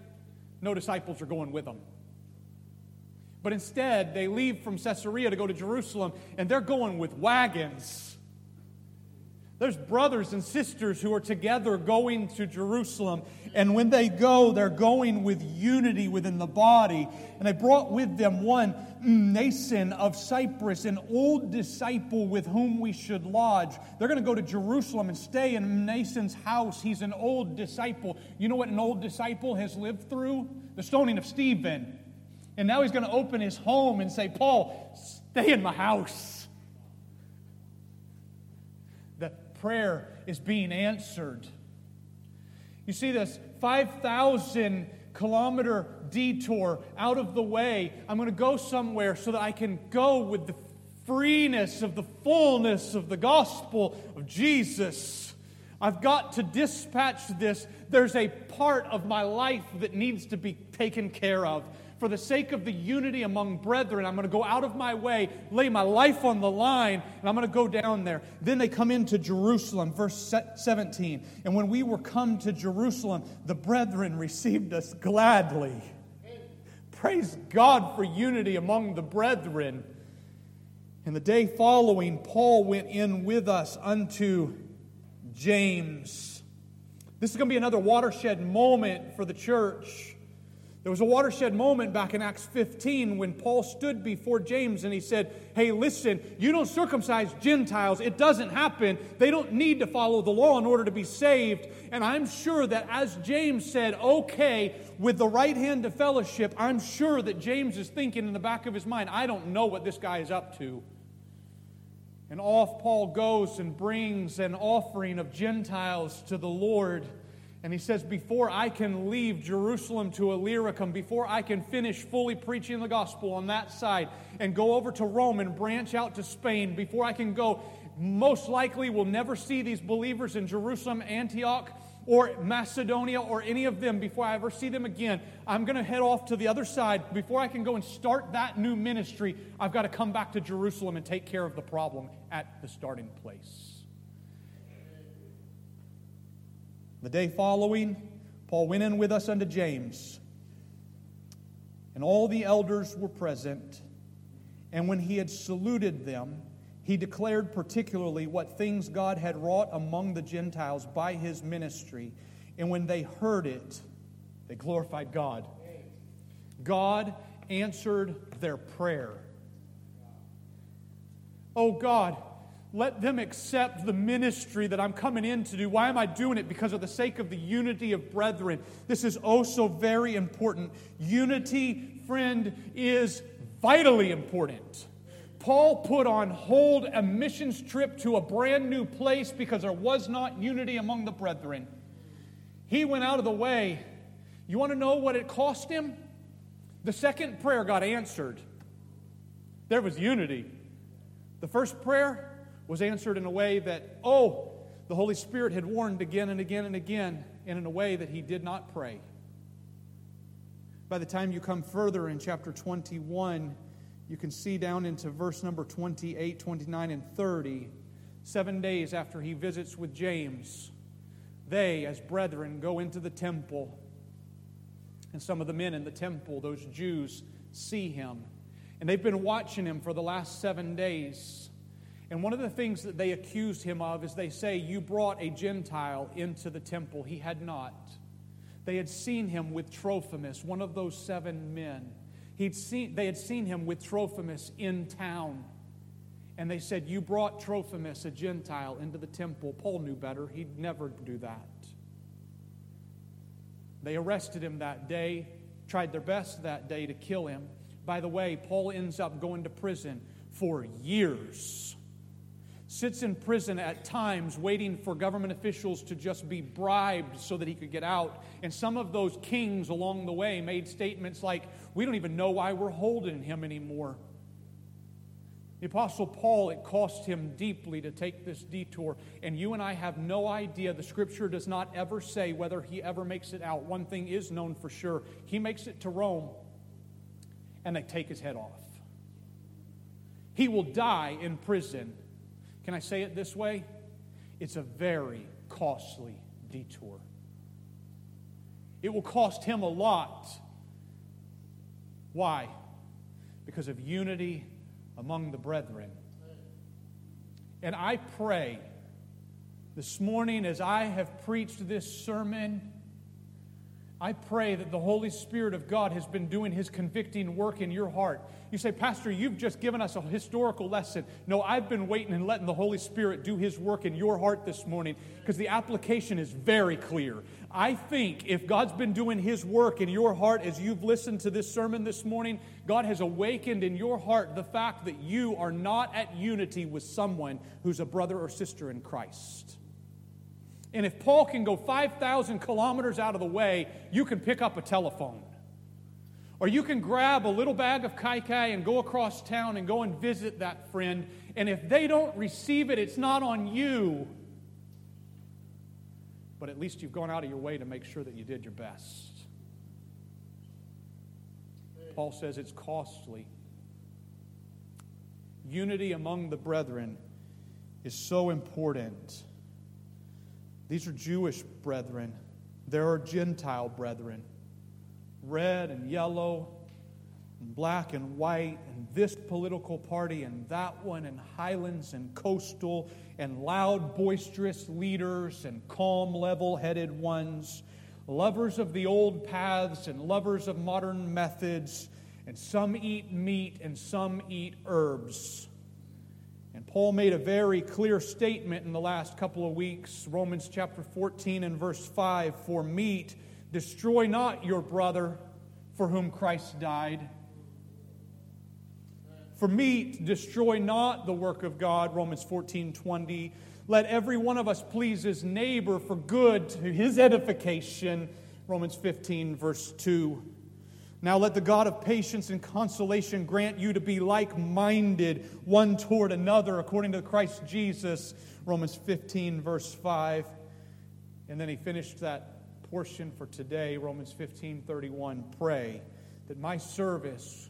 no disciples are going with them. But instead, they leave from Caesarea to go to Jerusalem, and they're going with wagons. There's brothers and sisters who are together going to Jerusalem. And when they go, they're going with unity within the body. And they brought with them one Mnason of Cyprus, an old disciple with whom we should lodge. They're going to go to Jerusalem and stay in Mnason's house. He's an old disciple. You know what an old disciple has lived through? The stoning of Stephen. And now he's going to open his home and say, Paul, stay in my house. Prayer is being answered. You see this 5,000 kilometer detour out of the way. I'm going to go somewhere so that I can go with the freeness of the fullness of the gospel of Jesus. I've got to dispatch this. There's a part of my life that needs to be taken care of for the sake of the unity among brethren, I'm going to go out of my way, lay my life on the line, and I'm going to go down there. Then they come into Jerusalem, verse 17. And when we were come to Jerusalem, the brethren received us gladly. Praise God for unity among the brethren. And the day following, Paul went in with us unto James. This is going to be another watershed moment for the church. There was a watershed moment back in Acts 15 when Paul stood before James and he said, Hey, listen, you don't circumcise Gentiles. It doesn't happen. They don't need to follow the law in order to be saved. And I'm sure that as James said, Okay, with the right hand of fellowship, I'm sure that James is thinking in the back of his mind, I don't know what this guy is up to. And off Paul goes and brings an offering of Gentiles to the Lord. And he says, Before I can leave Jerusalem to Illyricum, before I can finish fully preaching the gospel on that side and go over to Rome and branch out to Spain, before I can go, most likely we'll never see these believers in Jerusalem, Antioch, or Macedonia, or any of them before I ever see them again. I'm going to head off to the other side. Before I can go and start that new ministry, I've got to come back to Jerusalem and take care of the problem at the starting place. The day following, Paul went in with us unto James, and all the elders were present. And when he had saluted them, he declared particularly what things God had wrought among the Gentiles by his ministry. And when they heard it, they glorified God. God answered their prayer. Oh God, let them accept the ministry that I'm coming in to do. Why am I doing it? Because of the sake of the unity of brethren. This is oh so very important. Unity, friend, is vitally important. Paul put on hold a missions trip to a brand new place because there was not unity among the brethren. He went out of the way. You want to know what it cost him? The second prayer got answered. There was unity. The first prayer, was answered in a way that, oh, the Holy Spirit had warned again and again and again, and in a way that he did not pray. By the time you come further in chapter 21, you can see down into verse number 28, 29, and 30, seven days after he visits with James, they, as brethren, go into the temple. And some of the men in the temple, those Jews, see him. And they've been watching him for the last seven days. And one of the things that they accused him of is they say, You brought a Gentile into the temple. He had not. They had seen him with Trophimus, one of those seven men. He'd seen, they had seen him with Trophimus in town. And they said, You brought Trophimus, a Gentile, into the temple. Paul knew better. He'd never do that. They arrested him that day, tried their best that day to kill him. By the way, Paul ends up going to prison for years sits in prison at times waiting for government officials to just be bribed so that he could get out. And some of those kings along the way made statements like, We don't even know why we're holding him anymore. The Apostle Paul, it cost him deeply to take this detour, and you and I have no idea. The scripture does not ever say whether he ever makes it out. One thing is known for sure he makes it to Rome, and they take his head off. He will die in prison can I say it this way? It's a very costly detour. It will cost him a lot. Why? because of unity among the brethren. And I pray this morning as I have preached this sermon, I pray that the Holy Spirit of God has been doing his convicting work in your heart. You say, Pastor, you've just given us a historical lesson. No, I've been waiting and letting the Holy Spirit do his work in your heart this morning because the application is very clear. I think if God's been doing His work in your heart as you've listened to this sermon this morning, God has awakened in your heart the fact that you are not at unity with someone who's a brother or sister in Christ. And if Paul can go 5,000 kilometers out of the way, you can pick up a telephone. Or you can grab a little bag of kai kai and go across town and go and visit that friend. And if they don't receive it, it's not on you but at least you've gone out of your way to make sure that you did your best. Paul says it's costly. Unity among the brethren is so important. These are Jewish brethren, there are Gentile brethren, red and yellow, and black and white, and this political party and that one, and highlands and coastal, and loud, boisterous leaders and calm, level headed ones, lovers of the old paths and lovers of modern methods, and some eat meat and some eat herbs. Paul made a very clear statement in the last couple of weeks, Romans chapter 14 and verse 5 For meat, destroy not your brother for whom Christ died. For meat, destroy not the work of God, Romans 14 20. Let every one of us please his neighbor for good to his edification, Romans 15, verse 2. Now let the God of patience and consolation grant you to be like minded one toward another according to Christ Jesus, Romans 15, verse 5. And then he finished that portion for today, Romans 15, 31. Pray that my service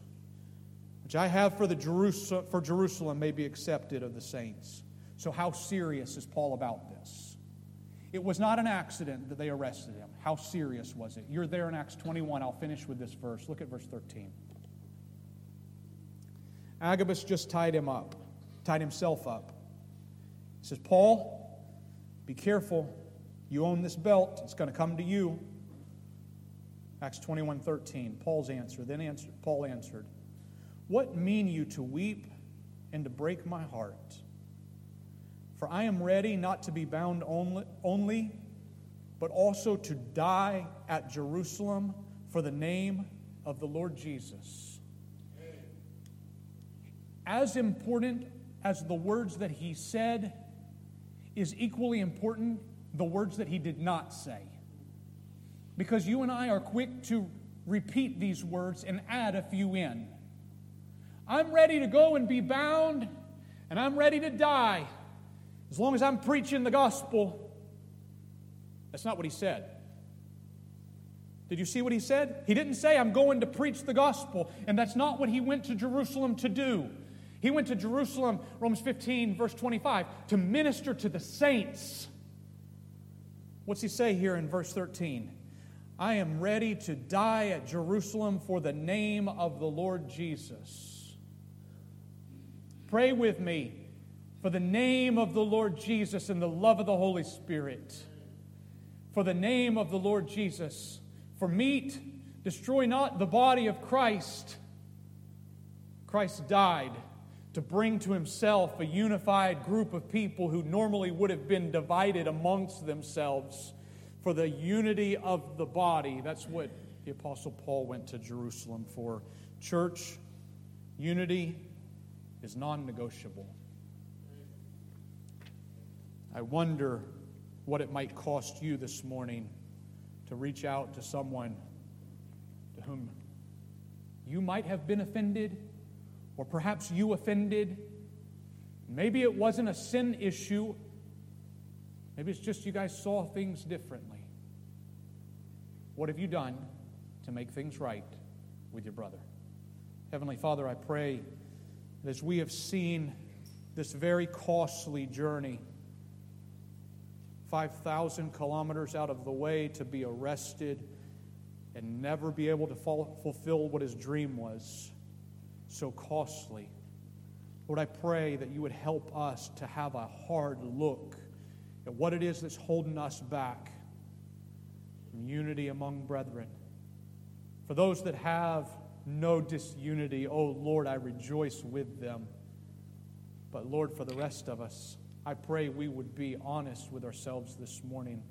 which I have for, the for Jerusalem may be accepted of the saints. So, how serious is Paul about this? It was not an accident that they arrested him. How serious was it? You're there in Acts 21. I'll finish with this verse. Look at verse 13. Agabus just tied him up, tied himself up. He says, Paul, be careful. You own this belt, it's going to come to you. Acts 21 13. Paul's answer. Then Paul answered, what mean you to weep and to break my heart? For I am ready not to be bound only, but also to die at Jerusalem for the name of the Lord Jesus. As important as the words that he said is equally important the words that he did not say. Because you and I are quick to repeat these words and add a few in. I'm ready to go and be bound, and I'm ready to die as long as I'm preaching the gospel. That's not what he said. Did you see what he said? He didn't say, I'm going to preach the gospel. And that's not what he went to Jerusalem to do. He went to Jerusalem, Romans 15, verse 25, to minister to the saints. What's he say here in verse 13? I am ready to die at Jerusalem for the name of the Lord Jesus. Pray with me for the name of the Lord Jesus and the love of the Holy Spirit. For the name of the Lord Jesus. For meat, destroy not the body of Christ. Christ died to bring to himself a unified group of people who normally would have been divided amongst themselves for the unity of the body. That's what the Apostle Paul went to Jerusalem for. Church, unity is non negotiable. I wonder what it might cost you this morning to reach out to someone to whom you might have been offended, or perhaps you offended. Maybe it wasn't a sin issue. Maybe it's just you guys saw things differently. What have you done to make things right with your brother? Heavenly Father, I pray that as we have seen this very costly journey 5,000 kilometers out of the way to be arrested and never be able to fulfill what his dream was, so costly. Lord, I pray that you would help us to have a hard look at what it is that's holding us back from unity among brethren. For those that have no disunity, oh Lord, I rejoice with them. But Lord, for the rest of us, I pray we would be honest with ourselves this morning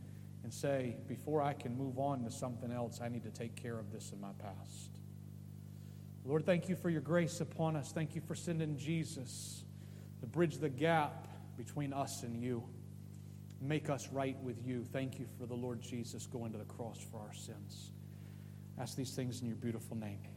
and say, before I can move on to something else, I need to take care of this in my past. Lord, thank you for your grace upon us. Thank you for sending Jesus to bridge the gap between us and you. Make us right with you. Thank you for the Lord Jesus going to the cross for our sins. ask these things in your beautiful name.